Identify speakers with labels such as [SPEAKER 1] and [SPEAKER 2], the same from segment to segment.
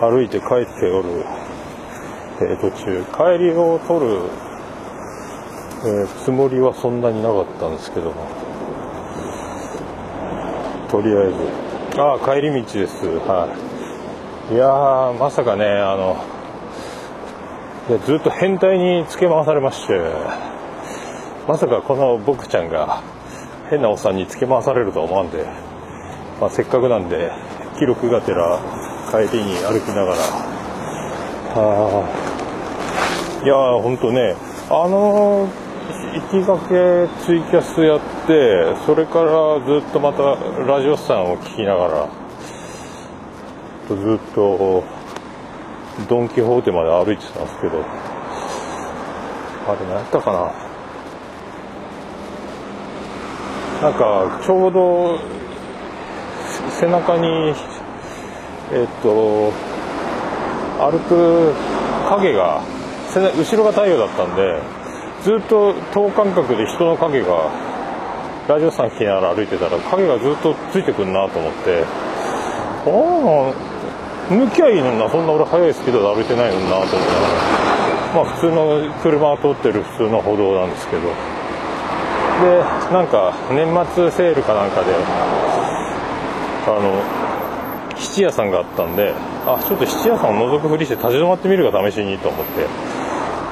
[SPEAKER 1] 歩いて帰っておる、えー途中。帰りを取る、えーつもりはそんなになかったんですけども。とりあえず。ああ帰り道です。はい。いやーまさかねあのいやずっと変態につけ回されまして。まさかこの僕ちゃんが変なおっさんにつけ回されるとは思わんで、まあ、せっかくなんで記録がてら帰りに歩きながら。あ。いやーほんとね。あの行きがけツイキャスやってそれからずっとまたラジオスさんを聞きながらずっとドン・キホーテまで歩いてたんですけど。あれ何やったかな。なんかちょうど背中にえっと歩く影が後ろが太陽だったんでずっと等間隔で人の影がラジオさん聞きながら歩いてたら影がずっとついてくるなと思ってああ向きゃいいのになそんな俺速いスピードで歩いてないのになと思ったらまあ普通の車が通ってる普通の歩道なんですけど。でなんか年末セールかなんかであの質屋さんがあったんであちょっと質屋さんを覗くふりして立ち止まってみるか試しにと思って。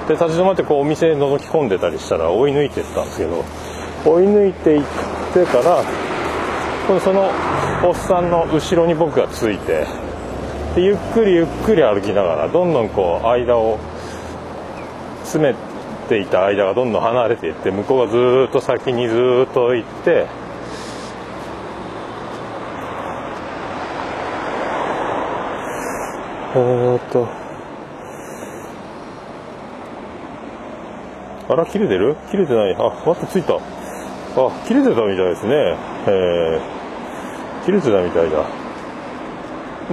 [SPEAKER 1] で立ち止まってこうお店覗き込んでたりしたら追い抜いてったんですけど追い抜いていってからこのそのおっさんの後ろに僕がついてでゆっくりゆっくり歩きながらどんどんこう間を詰めていた間がどんどん離れていって向こうがずっと先にずっと行ってえーっと。あら切れてる？切れてない。あまたついた。あ切れてたみたいですね。えー、切れてたみたいだ。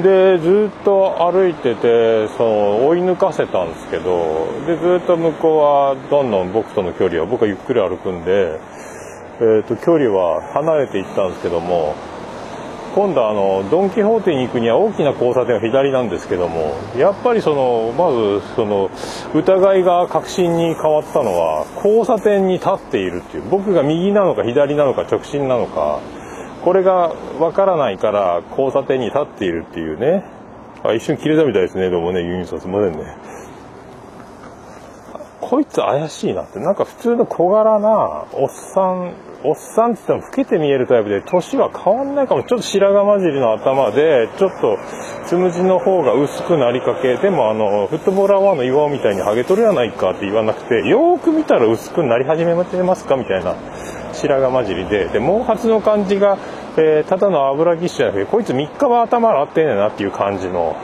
[SPEAKER 1] でずっと歩いててその追い抜かせたんですけどでずっと向こうはどんどん僕との距離は僕はゆっくり歩くんで、えー、と距離は離れていったんですけども今度あのドン・キホーテに行くには大きな交差点は左なんですけどもやっぱりそのまずその疑いが確信に変わったのは交差点に立っているっていう僕が右なのか左なのか直進なのかこれがわからないから交差点に立っているっていうね。あ一瞬切れたみたいですねどうもねユニさんすいませんね。こいつ怪しいなってなんか普通の小柄なおっさんおっさんって言っても老けて見えるタイプで年は変わんないかも。ちょっと白髪混じりの頭でちょっとつむじの方が薄くなりかけ。でもあのフットボーラー1の岩尾みたいにハゲ取るやないかって言わなくてよーく見たら薄くなり始めてますかみたいな白髪混じりで。で毛髪の感じが、えーただの油ぎっしじゃなくてこいつ3日は頭洗ってんねんなっていう感じの。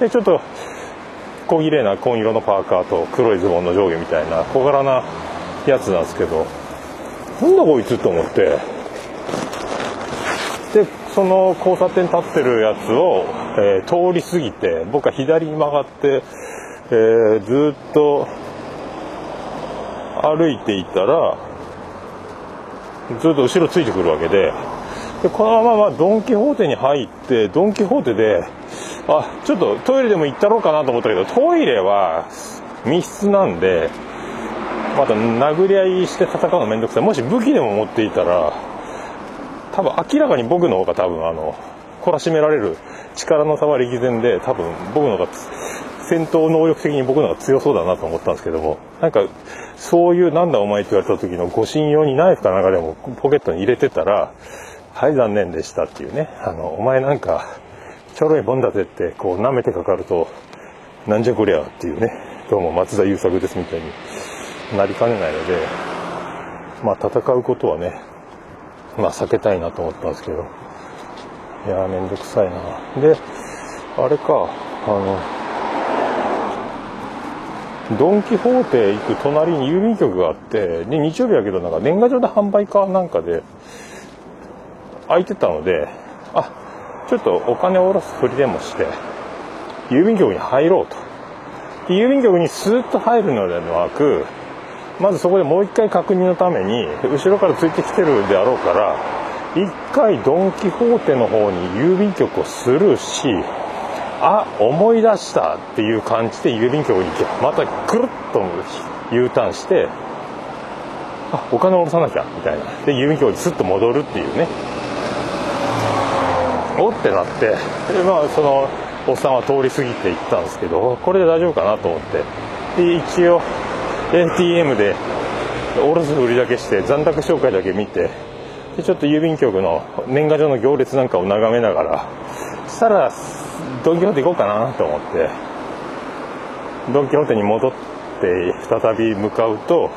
[SPEAKER 1] でちょっと小綺麗な紺色のパーカーと黒いズボンの上下みたいな小柄なやつなんですけど。なんだこいつと思って。でその交差点立ってるやつを、えー通り過ぎて僕は左に曲がって、えーずっと歩いていたらずっと後ろついてくるわけで。でこのままドン・キホーテに入ってドン・キホーテであちょっとトイレでも行ったろうかなと思ったけどトイレは密室なんでまた殴り合いして戦うのめんどくさい。もし武器でも持っていたら多分明らかに僕の方が多分あの懲らしめられる力の差は力前で多分僕の方が戦闘能力的に僕の方が強そうだなと思ったんですけどもなんかそういうなんだお前って言われた時の護身用にナイフかなんかでもポケットに入れてたらはい残念でしたっていうね。あのお前なんかちょろいもんだぜってこう舐めてかかるとなんじゃこりゃっていうね。どうも松田優作ですみたいに。なりかねないのでまあ戦うことはねまあ避けたいなと思ったんですけど。いやーめんどくさいな。であれかあのドン・キホーテ行く隣に郵便局があってで日曜日だけどなんか年賀状で販売かなんかで空いてたのであちょっとお金を下ろすふりでもして郵便局に入ろうと。で郵便局にスーッと入るのではなくまずそこでもう一回確認のために後ろからついてきてるであろうから一回ドン・キホーテの方に郵便局をスルーしあ思い出したっていう感じで郵便局に行け。またくるっと U ターンしてあお金を下ろさなきゃみたいな。で郵便局にスッと戻るっていうね。おってなって。でまあそのおっさんは通り過ぎていったんですけどこれで大丈夫かなと思って。で一応 ATM でおろすふりだけして残高紹介だけ見てでちょっと郵便局の年賀状の行列なんかを眺めながらそしたらドン・キホーテ行こうかなと思ってドン・キホーテに戻って再び向かうと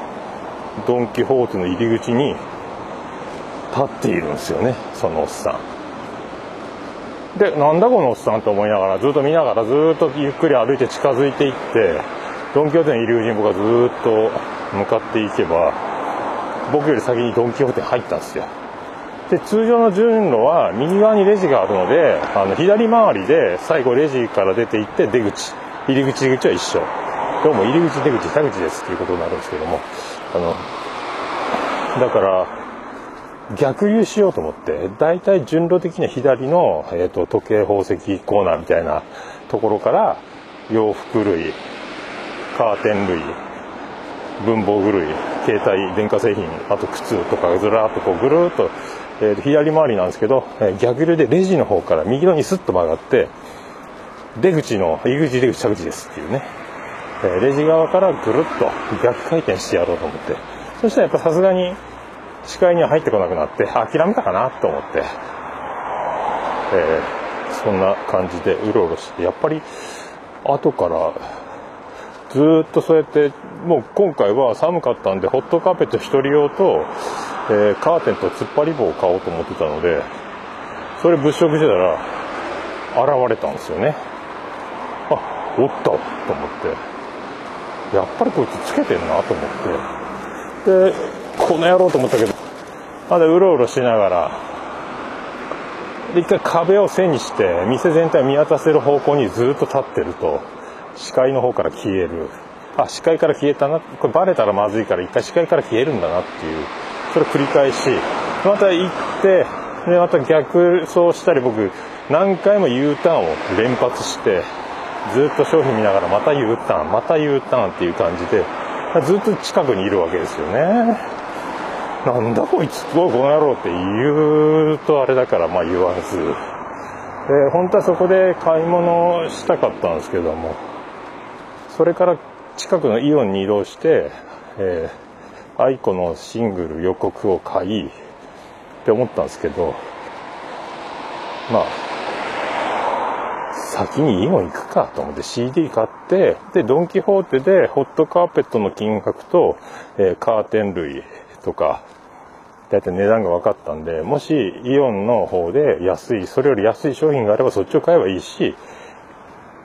[SPEAKER 1] ドン・キホーテの入り口に立っているんですよねそのおっさん。でなんだこのおっさんと思いながらずっと見ながらずっとゆっくり歩いて近づいていってドン・キホーテの入り口に僕はずっと向かっていけば僕より先にドン・キホーテ入ったんですよ。で通常の順路は右側にレジがあるのであの左回りで最後レジから出て行って出口。入り口出口は一緒。どうも入り口出口田口ですっていうことになるんですけども。あのだから逆流しようと思って大体順路的には左の、えーと、時計宝石コーナーみたいなところから洋服類カーテン類文房具類携帯電化製品あと靴とかずらっとこうぐるっとえー、左回りなんですけど、えー、逆流でレジの方から右のにスッと曲がって出口の入り口出口田口ですっていうね、えー、レジ側からぐるっと逆回転してやろうと思って。そしたらやっぱさすがに視界には入ってこなくなって諦めたかなと思って、えそんな感じでうろうろしてやっぱり後からずっとそうやってもう今回は寒かったんでホットカーペット1人用とえー、カーテンと突っ張り棒を買おうと思ってたのでそれ物色してたら現れたんですよね。あおったと思って。やっぱりこいつつけてんなと思って。でこの野郎と思ったけどまだうろうろしながらで一回壁を背にして店全体を見渡せる方向にずっと立ってると視界の方から消える。あ視界から消えたな。これバレたらまずいから一回視界から消えるんだなっていう。それ繰り返し。また行ってでまた逆走したり僕何回も U ターンを連発してずっと商品見ながらまた U ターンまた U ターンっていう感じでずっと近くにいるわけですよね。なんだこいつこの野郎って言うとあれだからまあ言わず。で本当はそこで買い物したかったんですけども。それから近くのイオンに移動して、えー愛子のシングル予告を買いって思ったんですけどまあ先にイオン行くかと思って CD 買ってでドン・キホーテでホットカーペットの金額と、えー、カーテン類とかだいたい値段が分かったんでもしイオンの方で安いそれより安い商品があればそっちを買えばいいし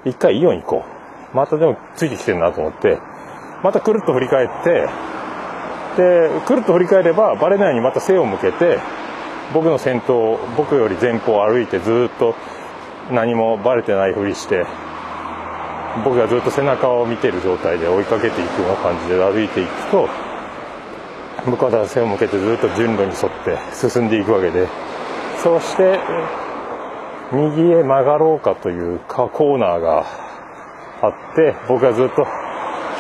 [SPEAKER 1] 一回イオン行こう。またでもついてきてるなと思ってまたくるっと振り返ってでくるっと振り返ればバレないようにまた背を向けて僕の先頭僕より前方を歩いてずっと何もバレてないふりして僕がずっと背中を見てる状態で追いかけていくような感じで歩いていくと向こうから背を向けてずっと順路に沿って進んでいくわけでそして右へ曲がろうかというかコーナーがあって僕がずっと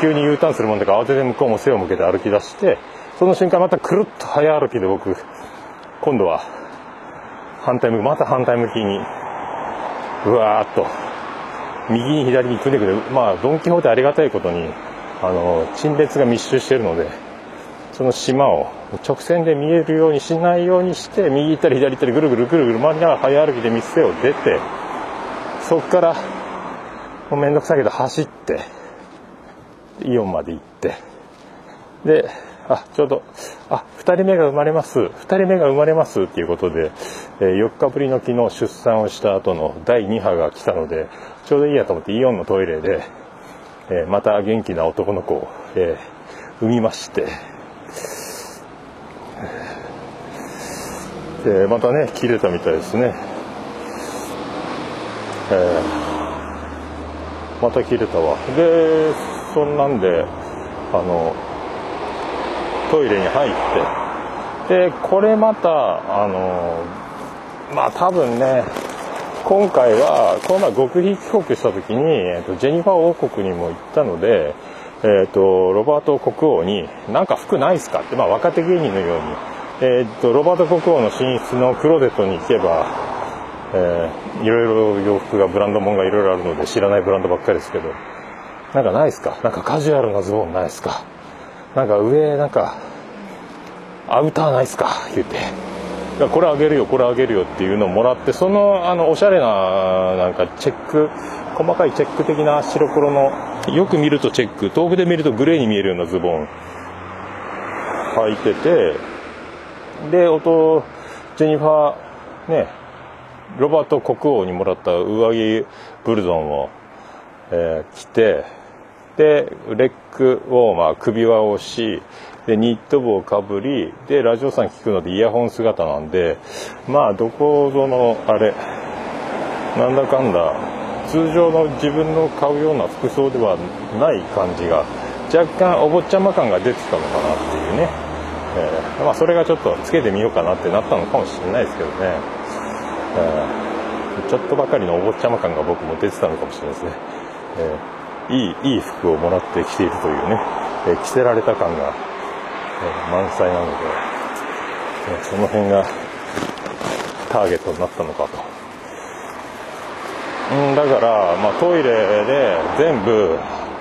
[SPEAKER 1] 急に U ターンするもんだから慌てて向こうも背を向けて歩き出してその瞬間またくるっと早歩きで僕今度は反対向きまた反対向きにうわーっと右に左にくねくねまあドン・キホーテありがたいことにあの陳列が密集してるのでその島を直線で見えるようにしないようにして右行ったり左行ったりぐるぐるぐるぐる回りながら早歩きで店を出てそこからもうめんどくさいけど走ってイオンまで行って。であちょうどあ2人目が生まれます。2人目が生まれますっていうことで、え、4日ぶりの昨日出産をした後の第2波が来たのでちょうどいいやと思ってイオンのトイレで、え、また元気な男の子を、え、産みまして。でまたね切れたみたいですね、えー、また切れたわでそんなんであのトイレに入ってでこれまたあのまあ多分ね今回はこの前極秘帰国した時に、えーと、ジェニファー王国にも行ったので、えーと、ロバート国王に「なんか服ないっすか?」って、まあ、若手芸人のように、えーと、ロバート国王の寝室のクローゼットに行けば、えー、いろいろ洋服がブランドもんがいろいろあるので知らないブランドばっかりですけど。なんかないっすか？なんかカジュアルなズボンないっすか？なんか上なんかアウターないっすか？言って。これあげるよこれあげるよっていうのをもらってそのあのおしゃれななんかチェック細かいチェック的な白黒のよく見るとチェック遠くで見るとグレーに見えるようなズボン履いててで音ジェニファーねロバート国王にもらった上着ブルゾンを、えー、着てでレッグウォーマー首輪をしでニット帽をかぶりでラジオさん聞くのでイヤホン姿なんでまあどこぞのあれなんだかんだ通常の自分の買うような服装ではない感じが若干お坊ちゃま感が出てたのかなっていうね、えー、まあ、それがちょっとつけてみようかなってなったのかもしれないですけどね、え、ちょっとばかりのお坊ちゃま感が僕も出てたのかもしれないですね、えー、いいいい服をもらってきているというね、え着せられた感がえ満載なので、えその辺がターゲットになったのかと。ん、だから、まあ、トイレで全部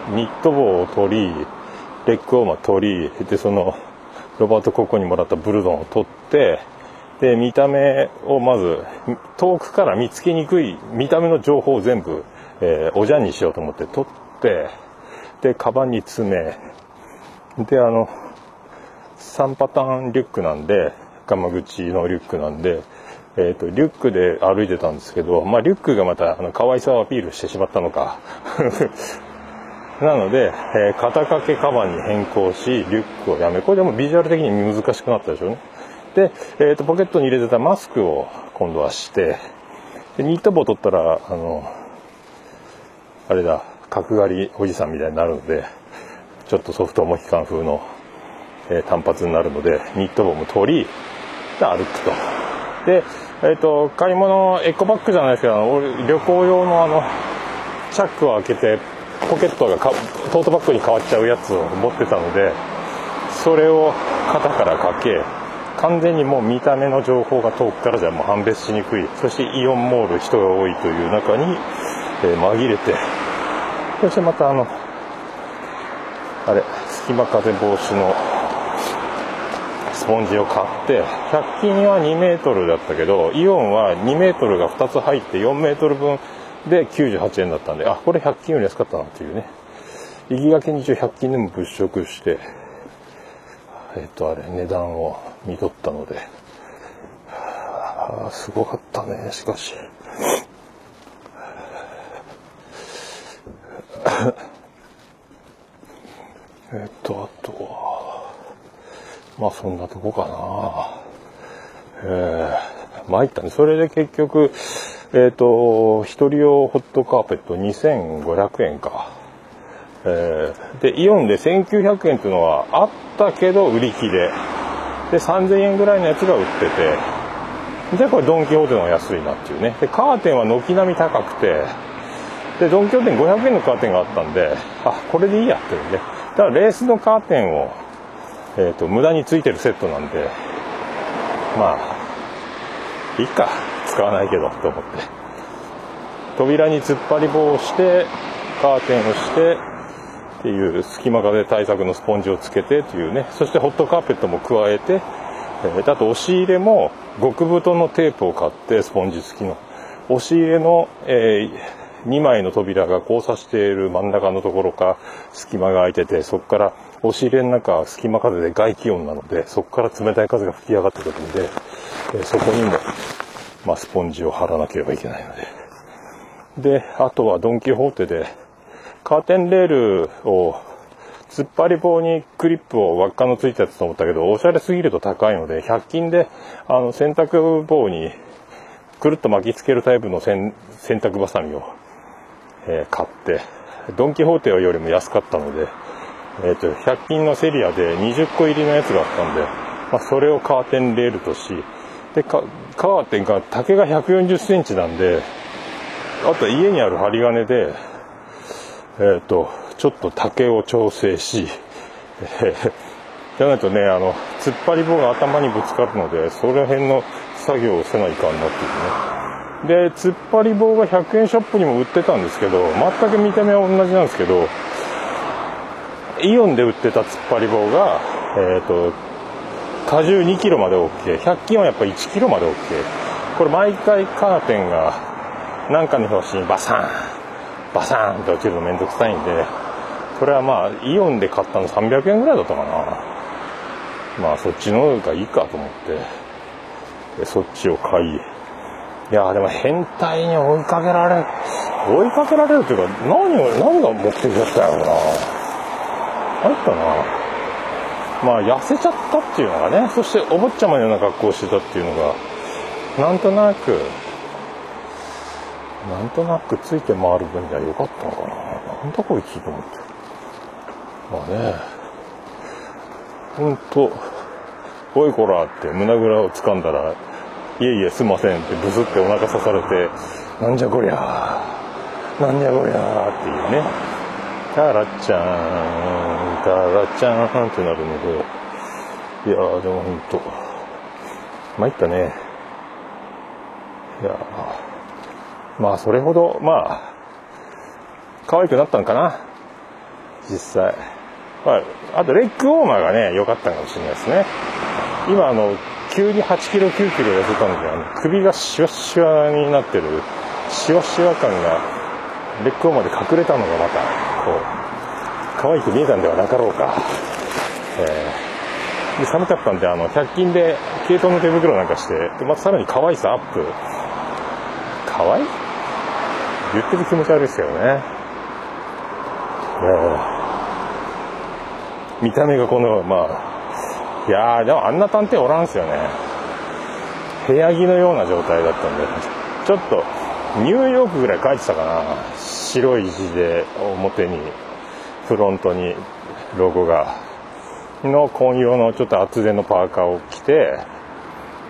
[SPEAKER 1] ニット帽を取り、レッグウォーマー取り、で、その、ロバート・ココにもらったブルドンを取って、で、見た目をまず、遠くから見つけにくい見た目の情報を全部、えー、おじゃんにしようと思って取って、で、カバンに詰め、で、あの、3パターンリュックなんで、ガマ口のリュックなんで、えっ、ー、と、リュックで歩いてたんですけど、まあ、リュックがまた、あの、可愛さをアピールしてしまったのか。なので、えー、肩掛けカバンに変更し、リュックをやめ、これでもビジュアル的に難しくなったでしょうね。で、え、ー、と、ポケットに入れてたマスクを今度はして、でニット帽取ったら、あの、あれだ、角刈りおじさんみたいになるので、ちょっとソフトモヒカン風のえー、単発になるのでニット帽も取りで歩くと。で、えーと、買い物エコバッグじゃないですけど旅行用のあのチャックを開けてポケットがトートバッグに変わっちゃうやつを持ってたのでそれを肩からかけ完全にもう見た目の情報が遠くからじゃもう判別しにくい。そしてイオンモール人が多いという中に、えー、紛れて。そしてまたあのあれ隙間風防止のスポンジを買って100均は2メートルだったけどイオンは2メートルが2つ入って4メートル分で98円だったんであこれ100均より安かったなっていうね。行きがけに一応100均でも物色してえっとあれ値段を見とったので、すごかったねしかし えっとあとはまあそんなとこかな。えー、参ったね。それで結局、えっ、ー、と、一人用ホットカーペット2500円か。えー、で、イオンで1900円っていうのはあったけど売り切れ。で、3000円ぐらいのやつが売ってて、じゃあこれドン・キホーテの方が安いなっていうね。で、カーテンは軒並み高くて、で、ドン・キホーテに500円のカーテンがあったんで、あ、これでいいやっていうね。だからレースのカーテンをえーと、無駄についてるセットなんでまあいいか使わないけどと思って扉に突っ張り棒をしてカーテンをしてっていう隙間風対策のスポンジをつけてというね。そしてホットカーペットも加えて、えー、あと押し入れも極太のテープを買ってスポンジ付きの。押し入れの、えー、2枚の扉が交差している真ん中のところか隙間が空いててそこから押し入れの中隙間風で外気温なのでそこから冷たい風が吹き上がってくるんで、えそこにも、まあ、スポンジを貼らなければいけないので。であとはドン・キホーテでカーテンレールを突っ張り棒にクリップを輪っかのついたやつと思ったけどおしゃれすぎると高いので100均であの洗濯棒にくるっと巻きつけるタイプの洗濯バサミを、えー、買ってドン・キホーテよりも安かったのでえっ、ー、と、100均のセリアで20個入りのやつがあったんで、まあ、それをカーテンレールとし、で、カーテンが丈が140センチなんで、あと家にある針金でえっ、ー、とちょっと竹を調整し、えー、じゃないとねあの突っ張り棒が頭にぶつかるのでその辺の作業をせないかんなっていうね。で突っ張り棒が100円ショップにも売ってたんですけど全く見た目は同じなんですけどイオンで売ってた突っ張り棒がえっ、ー、と荷重2キロまで OK100 均はやっぱ1キロまで OK これ毎回カーテンが何かの表紙にバサーンバサーンって落ちるのめんどくさいんでこれはまあイオンで買ったの300円ぐらいだったかな。まあそっちの方がいいかと思ってでそっちを買いいやでも変態に追いかけられ追いかけられるっていうか何を何が目的だったんやろうな。あったな。まあ痩せちゃったっていうのがねそしてお坊ちゃまのような格好をしてたっていうのがなんとなくなんとなくついて回る分には良かったのかな。なんだこいつと思って。まあね。ほんとおいこらって胸ぐらを掴んだらいえいえすいませんってブスってお腹刺されてなんじゃこりゃなんじゃこりゃっていうね。タラちゃんタラちゃんってなるので、いやーでもほんと、参ったね。いやまあそれほど、まあ、可愛くなったんかな。実際。まあ、あとレッグウォーマーがね、良かったかもしれないですね。今あの、急に8キロ、9キロ痩せたんで、あの首がシワシワになってる、シワシワ感が、レッグウォーマーで隠れたのがまた、こう、可愛く見えたんではなかろうか、えー、で寒かったんであの100均で毛糸の手袋なんかしてでまたさらに可愛さアップ可愛い？言ってる気持ち悪いですけどね、見た目がこのまあいやーでもあんな探偵おらんすよね。部屋着のような状態だったんでちょっとニューヨークぐらい書いてたかな。白い字で表にフロントにロゴが。の紺色のちょっと厚手のパーカーを着て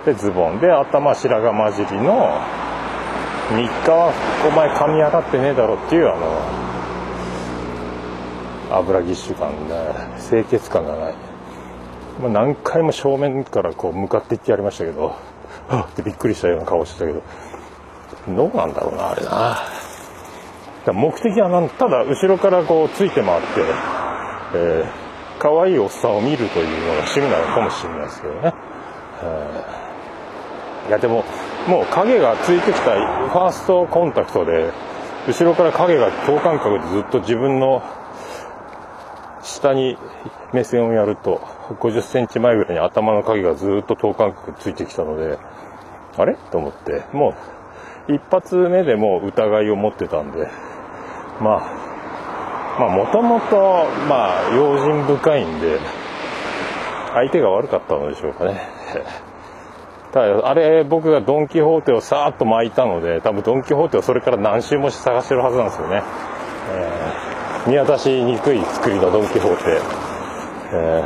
[SPEAKER 1] でズボン。で頭白髪混じりの3日はお前噛み上がってねえだろっていうあの油ぎっしゅ感で清潔感がない、まあ、何回も正面からこう向かっていってやりましたけど はっってびっくりしたような顔してたけどどうなんだろうなあれな目的はなんただ後ろからこうついて回って、えー、可愛いおっさんを見るというのが趣味なのかもしれないですけどね。えー、いやでももう影がついてきたファーストコンタクトで後ろから影が等間隔でずっと自分の下に目線をやると50センチ前ぐらいに頭の影がずっと等間隔ついてきたのであれ？と思って。もう一発目でもう疑いを持ってたんで。まあ、まあ、もともと、まあ、用心深いんで、相手が悪かったのでしょうかね。ただ、あれ、僕がドン・キホーテをさーっと巻いたので、多分ドン・キホーテをそれから何周もし探してるはずなんですよね。えー、見渡しにくい作りのドン・キホーテ。え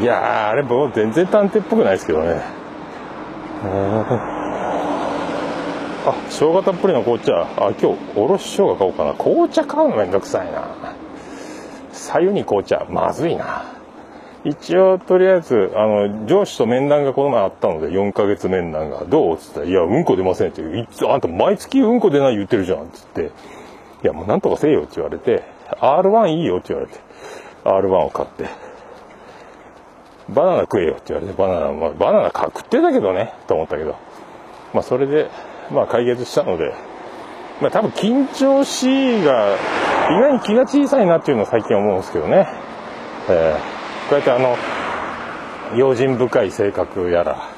[SPEAKER 1] ー、いやー、あれ僕全然探偵っぽくないですけどね。えーあ生姜たっぷりの紅茶あ今日おろし生姜買おうかな紅茶買うのめんどくさいな左右に紅茶まずいな一応とりあえずあの上司と面談がこの前あったので4ヶ月面談が「どう?」っつったら「いやうんこ出ません」って。いつ「あんた毎月うんこ出ない言ってるじゃん」っつって「いやもうなんとかせえよ」って言われて「R1 いいよ」って言われて R1 を買って「バナナ食えよ」って言われてバナナ、まあ、バナナ食ってたけどねと思ったけど。まあそれでまあ、解決したので、まあ、多分緊張しいが意外に気が小さいなっていうのを最近思うんですけどね、えー、うやってあの用心深い性格やら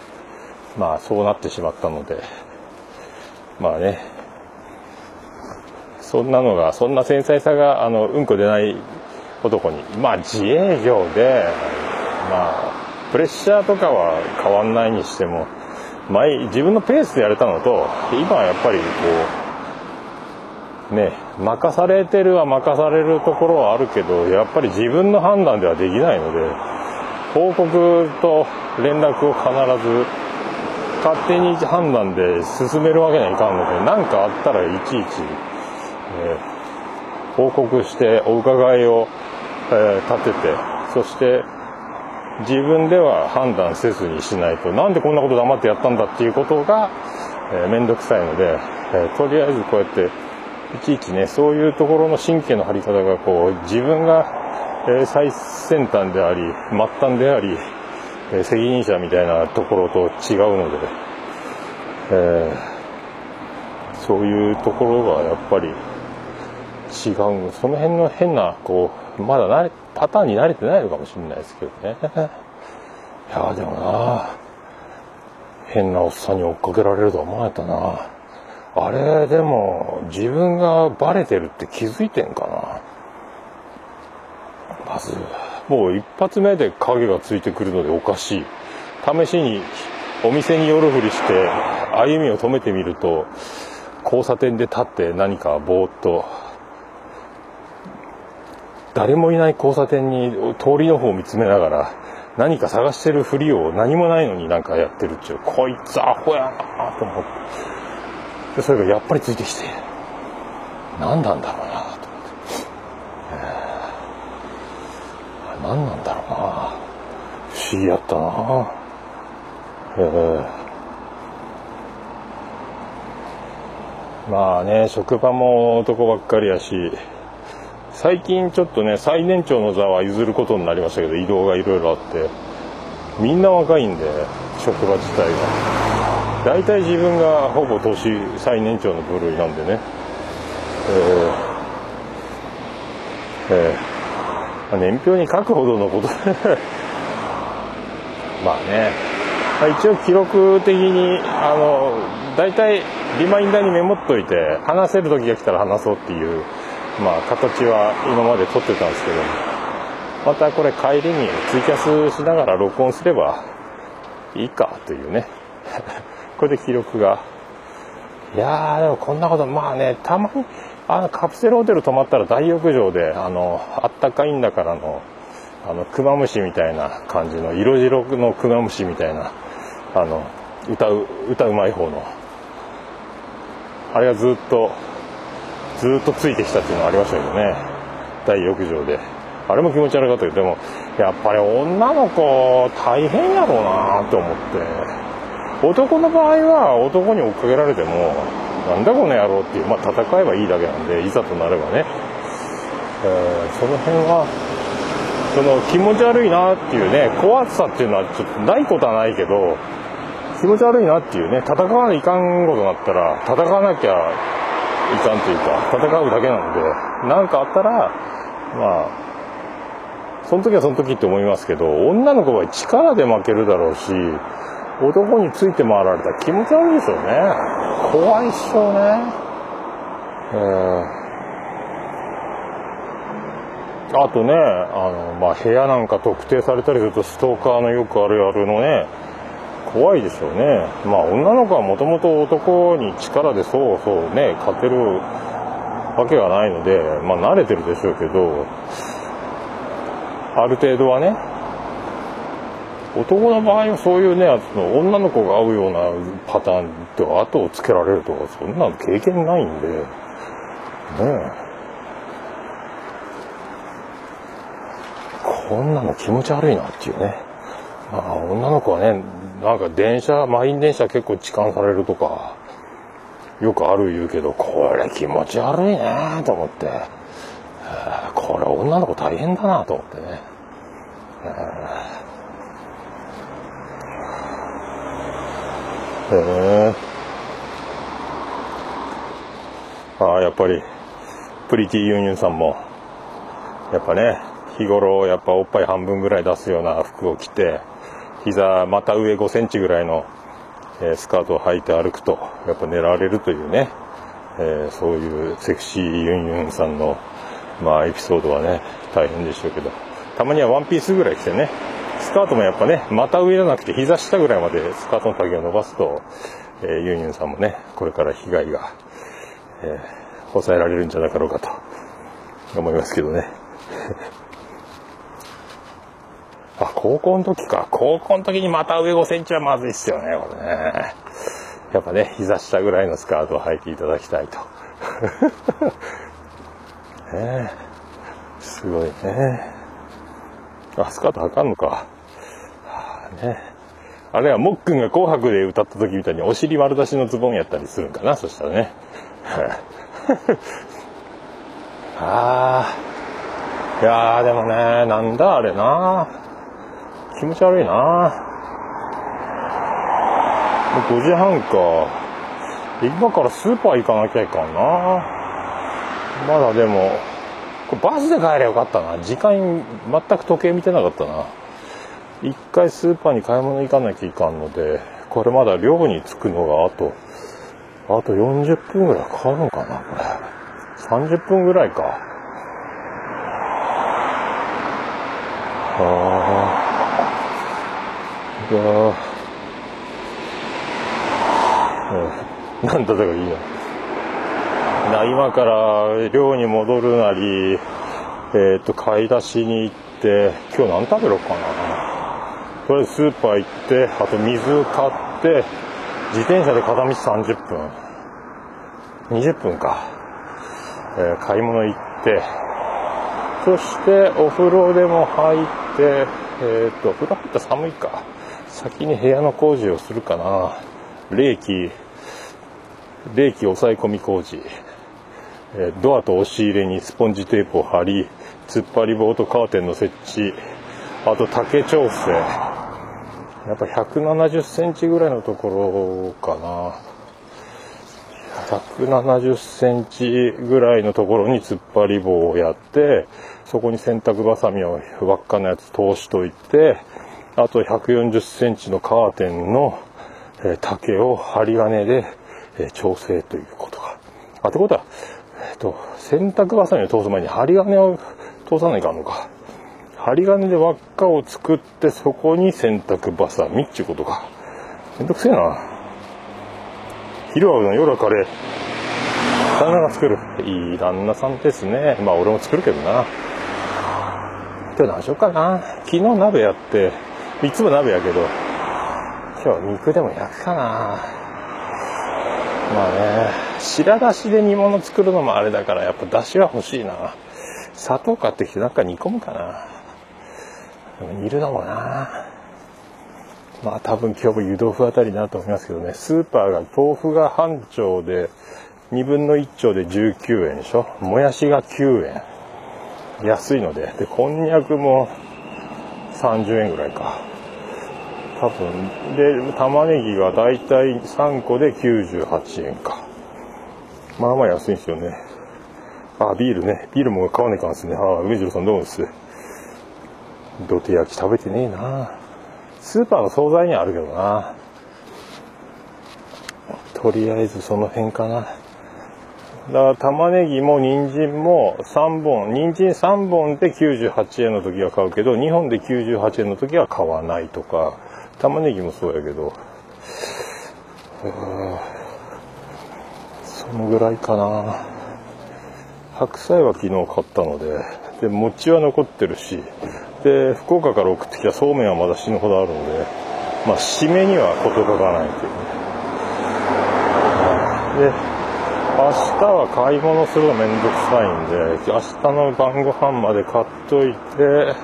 [SPEAKER 1] まあそうなってしまったのでまあねそんなのがそんな繊細さがあのうんこ出ない男にまあ自営業でまあプレッシャーとかは変わんないにしても前自分のペースでやれたのと今はやっぱりこうね任されてるは任されるところはあるけどやっぱり自分の判断ではできないので報告と連絡を必ず勝手に判断で進めるわけにはいかんので何かあったらいちいち、えー、報告してお伺いを、えー、立ててそして自分では判断せずにしないとなんでこんなこと黙ってやったんだっていうことが面倒、えー、くさいので、えとりあえずこうやっていちいちねそういうところの神経の張り方がこう自分が、え最先端であり末端でありえ責任者みたいなところと違うので、えー、そういうところがやっぱり違う。その辺の変なこうまだ慣れパターンに慣れてないのかもしれないですけどね。いやでもな変なおっさんに追っかけられるとは思われたなあれでも自分がバレてるって気づいてんかな？まず。もう一発目で影がついてくるのでおかしい。試しにお店に寄るふりして歩みを止めてみると交差点で立って何かぼーっと誰もいない交差点に通りの方を見つめながら何か探してるふりを何もないのになんかやってるっちゅうこいつアホやなと思って。でそれがやっぱりついてきて何なんだろうなと思って。何なんだろうな。不思議やったな。えー、まあね職場も男ばっかりやし最近ちょっとね最年長の座は譲ることになりましたけど移動がいろいろあってみんな若いんで職場自体が。大体自分がほぼ年最年長の部類なんでね。えー、えー。年表に書くほどのこと。まあね、まあ、一応記録的にあの大体リマインダーにメモっといて話せる時が来たら話そうっていう、まあ、形は今まで取ってたんですけど。またこれ帰りにツイキャスしながら録音すればいいかというね。これで記録が。いやーでもこんなことまあねたまにあのカプセルホテル泊まったら大浴場であのあったかいんだからのあのクマムシみたいな感じの色白のクマムシみたいなあの歌う歌うまい方の。あれがずっとずっとついてきたっていうのはありましたけどね。大浴場で。あれも気持ち悪かったけどでもやっぱり女の子大変やろうなと思って。男の場合は男に追っかけられてもなんだこの野郎っていう、まあ、戦えばいいだけなんでいざとなればね、えー、その辺はその気持ち悪いなっていうね怖さっていうのはちょっとないことはないけど気持ち悪いなっていうね戦わないかんことになったら戦わなきゃいかんというか戦うだけなので何かあったらまあその時はその時って思いますけど女の子は力で負けるだろうし男について回られたら気持ち悪いですよね。怖いっしょね。えーあとね、あの、まあ、部屋なんか特定されたりすると、ストーカーのよくあるあるのね、怖いでしょうね。まあ、女の子はもともと男に力でそうそうね、勝てるわけがないので、まあ、慣れてるでしょうけど、ある程度はね、男の場合はそういうねの女の子が合うようなパターンでは後をつけられるとかそんなの経験ないんでねこんなの気持ち悪いなっていうね。まあ女の子はねなんか電車満員電車結構痴漢されるとかよくある言うけどこれ気持ち悪いなと思って。これ女の子大変だなと思ってね。へえああやっぱりプリティユンユンさんもやっぱね日頃やっぱおっぱい半分ぐらい出すような服を着て膝また上5センチぐらいの、スカートを履いて歩くとやっぱ狙われるというね、えー、そういうセクシーユンユンさんのまあエピソードはね大変でしょうけど。たまにはワンピースぐらい着てねスカートもやっぱね、股上じゃなくて膝下ぐらいまでスカートの丈を伸ばすと、えー、ユンユンさんもね、これから被害が、えー、抑えられるんじゃなかろうかと思いますけどね。あ、高校の時か。高校の時にまた上5センチはまずいっすよね、これね。やっぱね、膝下ぐらいのスカートを履いていただきたいと。ねすごいね。あ、スカート履かんのか。はあ、ね。あれはもっくんが紅白で歌った時みたいにお尻丸出しのズボンやったりするんかな、そしたらね。ああ。いやーでもね、なんだあれな。気持ち悪いな。もう5時半か。今からスーパー行かなきゃいかんな。まだでも、これバスで帰ればよかったな。時間、全く時計見てなかったな。一回スーパーに買い物行かなきゃいかんので、これまだ寮に着くのがあと、あと40分ぐらいかかるのかな、これ。30分ぐらいか。ああ。いやうん、なんだったかいいな。な今から寮に戻るなり、えっ、と、買い出しに行って、今日何食べろうかな。とりあえずスーパー行って、あと水買って、自転車で片道30分。20分か。えー、買い物行って、そしてお風呂でも入って、えっ、ー、と、風呂入ったら寒いか。先に部屋の工事をするかな。冷気、冷気抑え込み工事。えドアと押し入れにスポンジテープを貼り、突っ張り棒とカーテンの設置、あと竹調整。やっぱ170センチぐらいのところかな。170センチぐらいのところに突っ張り棒をやって、そこに洗濯バサミを輪っかのやつ通しといて、あと140センチのカーテンの、竹を針金で、調整ということが。あ、ってことは、えっと、洗濯バサミを通す前に針金を通さないかんのか。針金で輪っかを作ってそこに洗濯バサミっていうことか。めんどくせえな。昼はうどん、夜はカレー。旦那が作る。いい旦那さんですね。まあ俺も作るけどな。今日何しようかな。昨日鍋やって、いつも鍋やけど、今日肉でも焼くかな。まあね、白だしで煮物作るのもあれだから、やっぱだしは欲しいな。砂糖買ってきてなんか煮込むかな。でも煮るのもな。まあ多分今日も湯豆腐あたりになると思いますけどね、スーパーが豆腐が半丁で、2分の1丁で19円でしょ。もやしが9円。安いので。で、こんにゃくも30円ぐらいか。多分。で、玉ねぎがだいたい3個で98円か。まあまあ安いんですよね。あ、ビールね。ビールも買わないかんですね。ああ、梅次郎さんどうもです。土手焼き食べてねえな。スーパーの惣菜にはあるけどな。とりあえずその辺かな。だから玉ねぎも人参も3本、人参3本で98円の時は買うけど、2本で98円の時は買わないとか、玉ねぎもそうやけど、そのぐらいかな。白菜は昨日買ったので、で、餅は残ってるし、で、福岡から送ってきたそうめんはまだ死ぬほどあるので、まあ、締めには事欠かないというね。で、明日は買い物するのめんどくさいんで、明日の晩ご飯まで買っといて、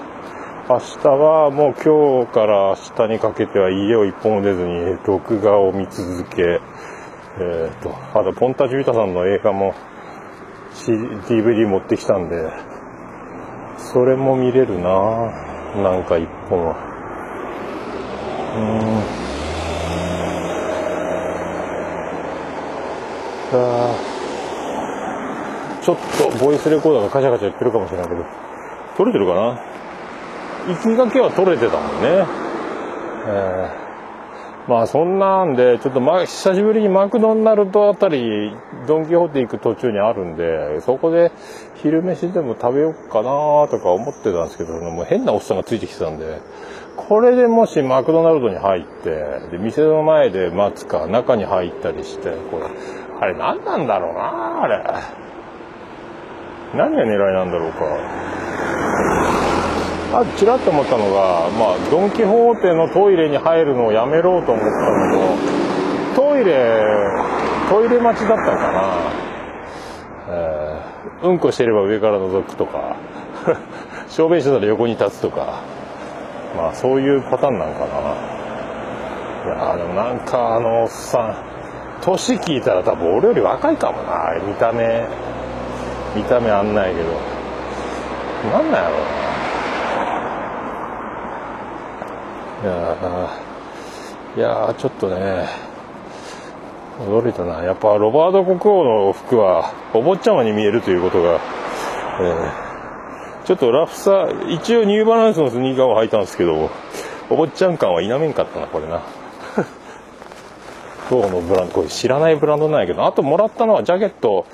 [SPEAKER 1] 明日はもう今日から明日にかけては家を一本も出ずに録画を見続け、えっ、ー、と、あとポンタジュータさんの映画も DVD 持ってきたんで、それも見れるななんか一本は。うん。あちょっとボイスレコーダーがカチャカチャ言ってるかもしれないけど、撮れてるかな？行きがけは撮れてたもんね。えー、まあそんなんで、ちょっとま、久しぶりにマクドナルドあたり、ドンキホーテ行く途中にあるんで、そこで昼飯でも食べようかなとか思ってたんですけど、もう変なおっさんがついてきてたんで、これでもしマクドナルドに入って、で、店の前で待つか、中に入ったりして、これ、あれ何なんだろうなあれ。何が狙いなんだろうか。あちらっと思ったのが、まあ、ドン・キホーテのトイレに入るのをやめろうと思ったのもトイレトイレ待ちだったのかな、えー、うんこしてれば上から覗くとか 小便してたら横に立つとかまあそういうパターンなんかな。いやでもなんかあのおっさん年聞いたら多分俺より若いかもな見た目見た目あんないけど。なんなんやろうないやいやちょっとね驚いたな。やっぱロバート国王の服はお坊ちゃまに見えるということが、えー、ちょっとラフさ一応ニューバランスのスニーカーを履いたんですけどお坊ちゃん感は否めんかったなこれな。どうのブランドこれ知らないブランドなんやけどあともらったのはジャケット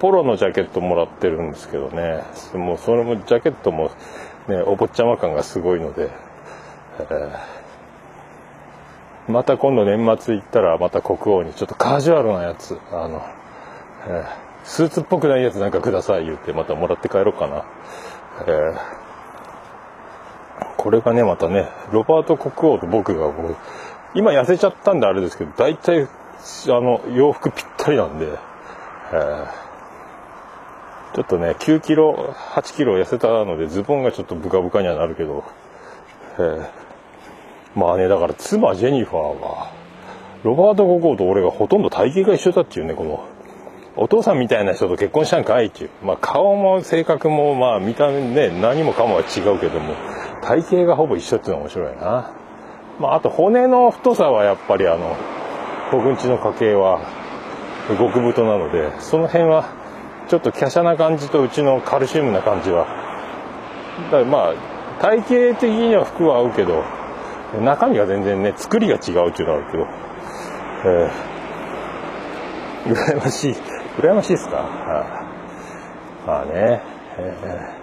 [SPEAKER 1] ポロのジャケットもらってるんですけどね。もうそれもジャケットもねお坊ちゃま感がすごいので。また今度年末行ったらまた国王にちょっとカジュアルなやつあの、えー、スーツっぽくないやつなんかください言ってまたもらって帰ろうかな、えー、これがねまたねロバート国王と僕がこう今痩せちゃったんであれですけど大体あの洋服ぴったりなんで、えー、ちょっとね9キロ8キロ痩せたのでズボンがちょっとブカブカにはなるけど、えーまあね、だから妻ジェニファーは、ロバート国王と俺がほとんど体型が一緒だっていうね、この、お父さんみたいな人と結婚したんかいっていう。まあ顔も性格もまあ見た目ね、何もかもは違うけども、体型がほぼ一緒っていうのは面白いな。まああと骨の太さはやっぱりあの、僕んちの家系は極太なので、その辺はちょっと華奢な感じとうちのカルシウムな感じは、だまあ体型的には服は合うけど、中身が全然ね、作りが違うっていうのはあるけど、えー、羨ましい、羨ましいですか、はあ、まあね、え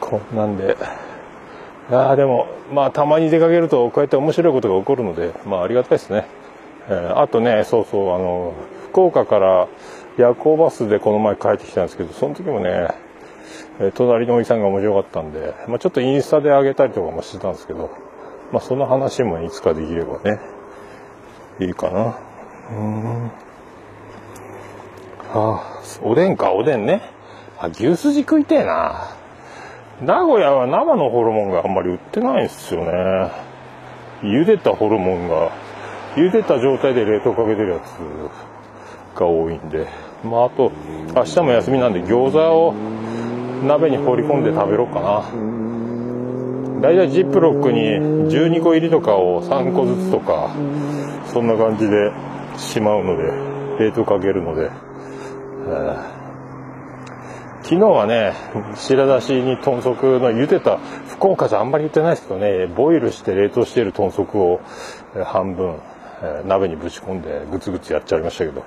[SPEAKER 1] ー、こんなんで、ああ、でも、まあ、たまに出かけると、こうやって面白いことが起こるので、まあ、ありがたいですね。えー、あとね、そうそう、あの、福岡から夜行バスでこの前帰ってきたんですけど、その時もね、え隣のおじさんが面白かったんで、まあ、ちょっとインスタで上げたりとかもしてたんですけど、まあ、その話もいつかできればね、いいかな。うん。ああ、おでんか、おでんね。あ、牛すじ食いてえな。名古屋は生のホルモンがあんまり売ってないんですよね。茹でたホルモンが、茹でた状態で冷凍かけてるやつが多いんで。まあ、あと、明日も休みなんで餃子を鍋に放り込んで食べろうかな。大体ジップロックに12個入りとかを3個ずつとかそんな感じでしまうので冷凍かけるので、昨日はね白だしに豚足の茹でた福岡じゃあんまり言ってないですけどねボイルして冷凍している豚足を半分鍋にぶち込んでグツグツやっちゃいましたけど、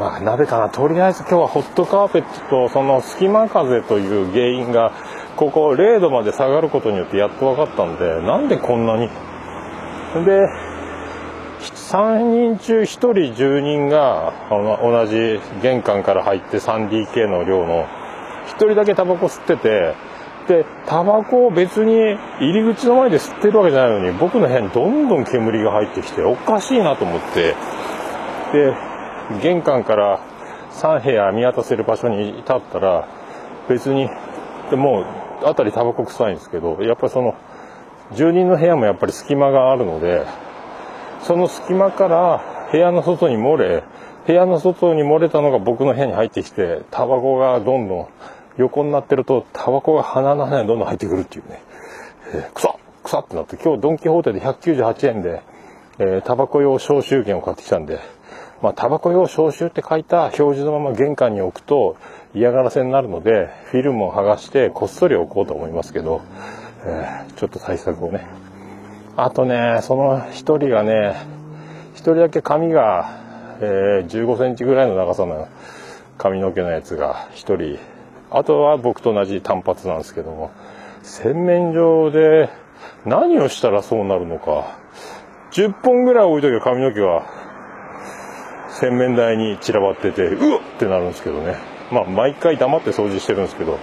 [SPEAKER 1] まあ鍋かな。とりあえず今日はホットカーペットとその隙間風という原因がここ0度まで下がることによってやっと分かったんで、なんでこんなに？で、3人中1人住人が同じ玄関から入って 3DK の量の1人だけタバコ吸ってて、で、タバコを別に入り口の前で吸ってるわけじゃないのに、僕の部屋にどんどん煙が入ってきて、おかしいなと思って、で、玄関から3部屋見渡せる場所に立ったら別にでもう辺りタバコ臭いんですけどやっぱりその住人の部屋もやっぱり隙間があるのでその隙間から部屋の外に漏れ部屋の外に漏れたのが僕の部屋に入ってきてタバコがどんどん横になってるとタバコが鼻の穴にどんどん入ってくるっていうね、えー、くさくさってなって今日ドン・キホーテで198円で、えー、タバコ用消臭券を買ってきたんでまあ、タバコ用消臭って書いた表示のまま玄関に置くと嫌がらせになるので、フィルムを剥がしてこっそり置こうと思いますけど、えー、ちょっと対策をね。あとね、その一人がね、一人だけ髪が、えー、15センチぐらいの長さの髪の毛のやつが一人、あとは僕と同じ単発なんですけども、洗面所で何をしたらそうなるのか、10本ぐらい置いとけば髪の毛は。洗面台に散らばっててうわってなるんですけどね。まあ毎回黙って掃除してるんですけど。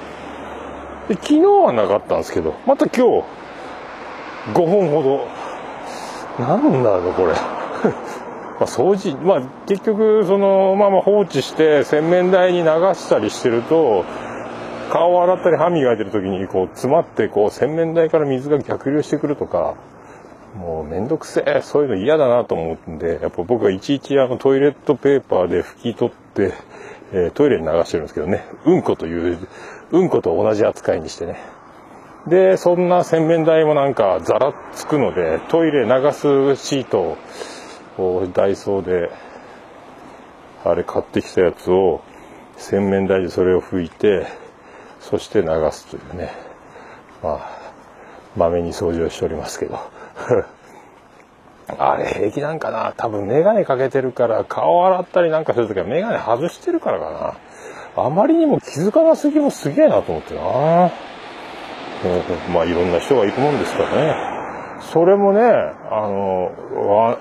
[SPEAKER 1] で昨日はなかったんですけどまた今日5本ほど。なんだろうこれ。ま掃除まあ結局そのまま放置して洗面台に流したりしてると顔を洗ったり歯磨いてる時にこう詰まってこう洗面台から水が逆流してくるとかもうめんどくせえそういうの嫌だなと思うんでやっぱ僕はいちいちあのトイレットペーパーで拭き取って、えー、トイレに流してるんですけどねうんこといううんこと同じ扱いにしてね。でそんな洗面台もなんかざらつくのでトイレ流すシートをダイソーであれ買ってきたやつを洗面台でそれを拭いてそして流すというね。まあまめに掃除をしておりますけど。あれ平気なんかな。多分メガネかけてるから顔洗ったりなんかするときはメガネ外してるからかな。あまりにも気づかなすぎもすげえなと思ってな。まあいろんな人がいるもんですからね。それもねあの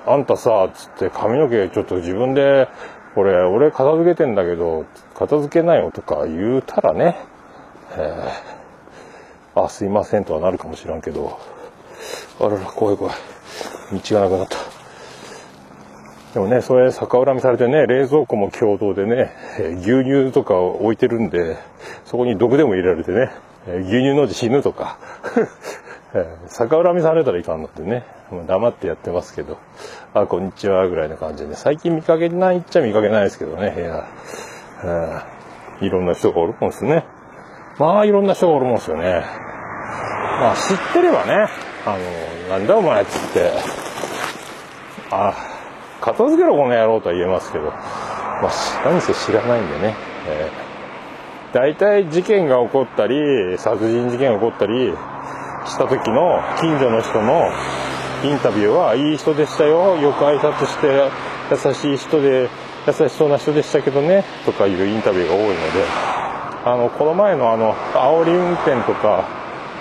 [SPEAKER 1] ああんたさつって髪の毛ちょっと自分でこれ俺片付けてんだけど片付けないよとか言うたらね、えー、あすいませんとはなるかもしらんけどあらら怖い怖い。道がなくなった。でもねそれ逆恨みされてね冷蔵庫も共同でね牛乳とかを置いてるんでそこに毒でも入れられてね牛乳の字死ぬとか。逆恨みされたらいかんのってね。黙ってやってますけど。あこんにちはぐらいな感じで、ね、最近見かけないっちゃ見かけないですけどね部屋。いろんな人がおるもんですね。まあいろんな人がおるもんですよね。まあ知ってればねあのなんだお前っつって。あ片付けろこの野郎とは言えますけど。まあ何せ知らないんでね、えー大体事件が起こったり殺人事件が起こったりした時の近所の人のインタビューはいい人でしたよよく挨拶して優しい人で優しそうな人でしたけどねとかいうインタビューが多いので。あのこの前のあの煽り運転とか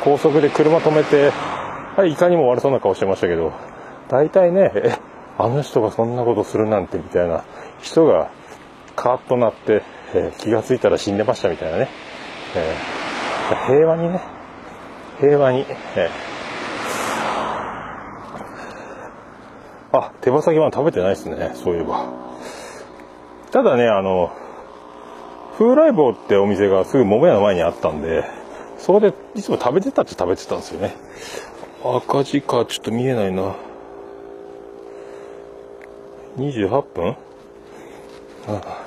[SPEAKER 1] 高速で車止めて、はい、いかにも悪そうな顔してましたけど大体ねえあの人がそんなことするなんてみたいな人がカーッとなってえー、気が付いたら死んでましたみたいなね、えー、平和にね平和に、え。ー、あ手羽先は食べてないですねそういえば。ただねあの風来坊ってお店がすぐ桃屋の前にあったんでそこでいつも食べてたって食べてたんですよね。赤字かちょっと見えないな28分？あ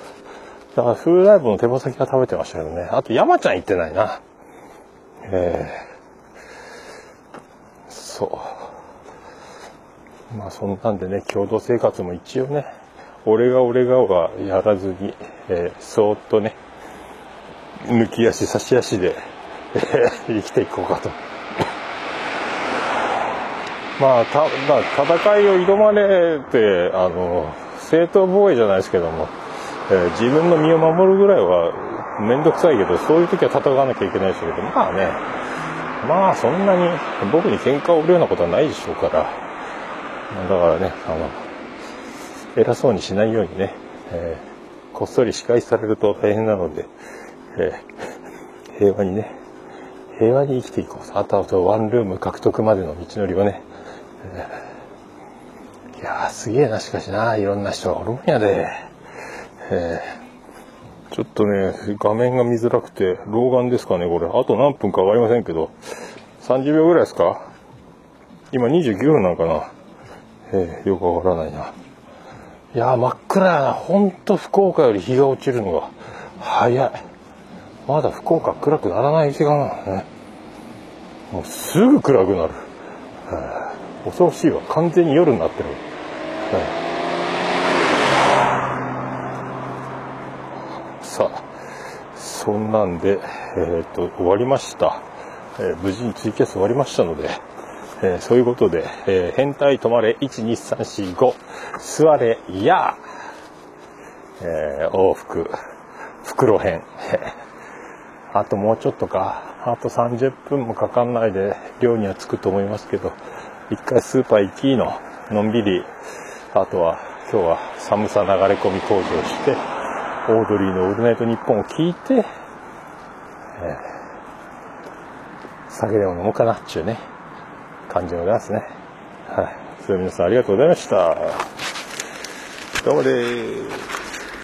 [SPEAKER 1] だからフーライブの手羽先は食べてましたけどね。あと山ちゃん行ってないな。えー、そう。まあそんなんでね、共同生活も一応ね、俺が俺がはやらずに、えー、そーっとね、抜き足差し足で、え、生きていこうかと。まあ、た、まあ、戦いを挑まれて、あの、正当防衛じゃないですけども、えー、自分の身を守るぐらいは面倒くさいけどそういう時は戦わなきゃいけないですけどまあねまあそんなに僕に喧嘩を売るようなことはないでしょうからだからねあの偉そうにしないようにね、えー、こっそり仕返しされると大変なので、えー、平和にね平和に生きていこう。あとはワンルーム獲得までの道のりをね、いやーすげえなしかしないろんな人がおるもんやで。えー、ちょっとね、画面が見づらくて、老眼ですかね、これ。あと何分かわかりませんけど、30秒ぐらいですか？今29分なのかなえー、よくわからないな。いや真っ暗やな。ほんと福岡より日が落ちるのが早い。まだ福岡暗くならない時間なのね。もうすぐ暗くなる。恐ろしいわ。完全に夜になってる。さあそんなんで、えー、っと終わりました、えー、無事にツイキャス終わりましたので、えー、そういうことで、え変態止まれ12345座れやえ往復袋編。あともうちょっとか。あと30分もかかんないで寮には着くと思いますけど。一回スーパー行きののんびりあとは今日は寒さ流れ込み工事をしてオードリーのオールナイトニッポンを聞いて、え酒でも飲もうかなっちゅうね、感じでございますね。はい。それでは皆さんありがとうございました。どうもです。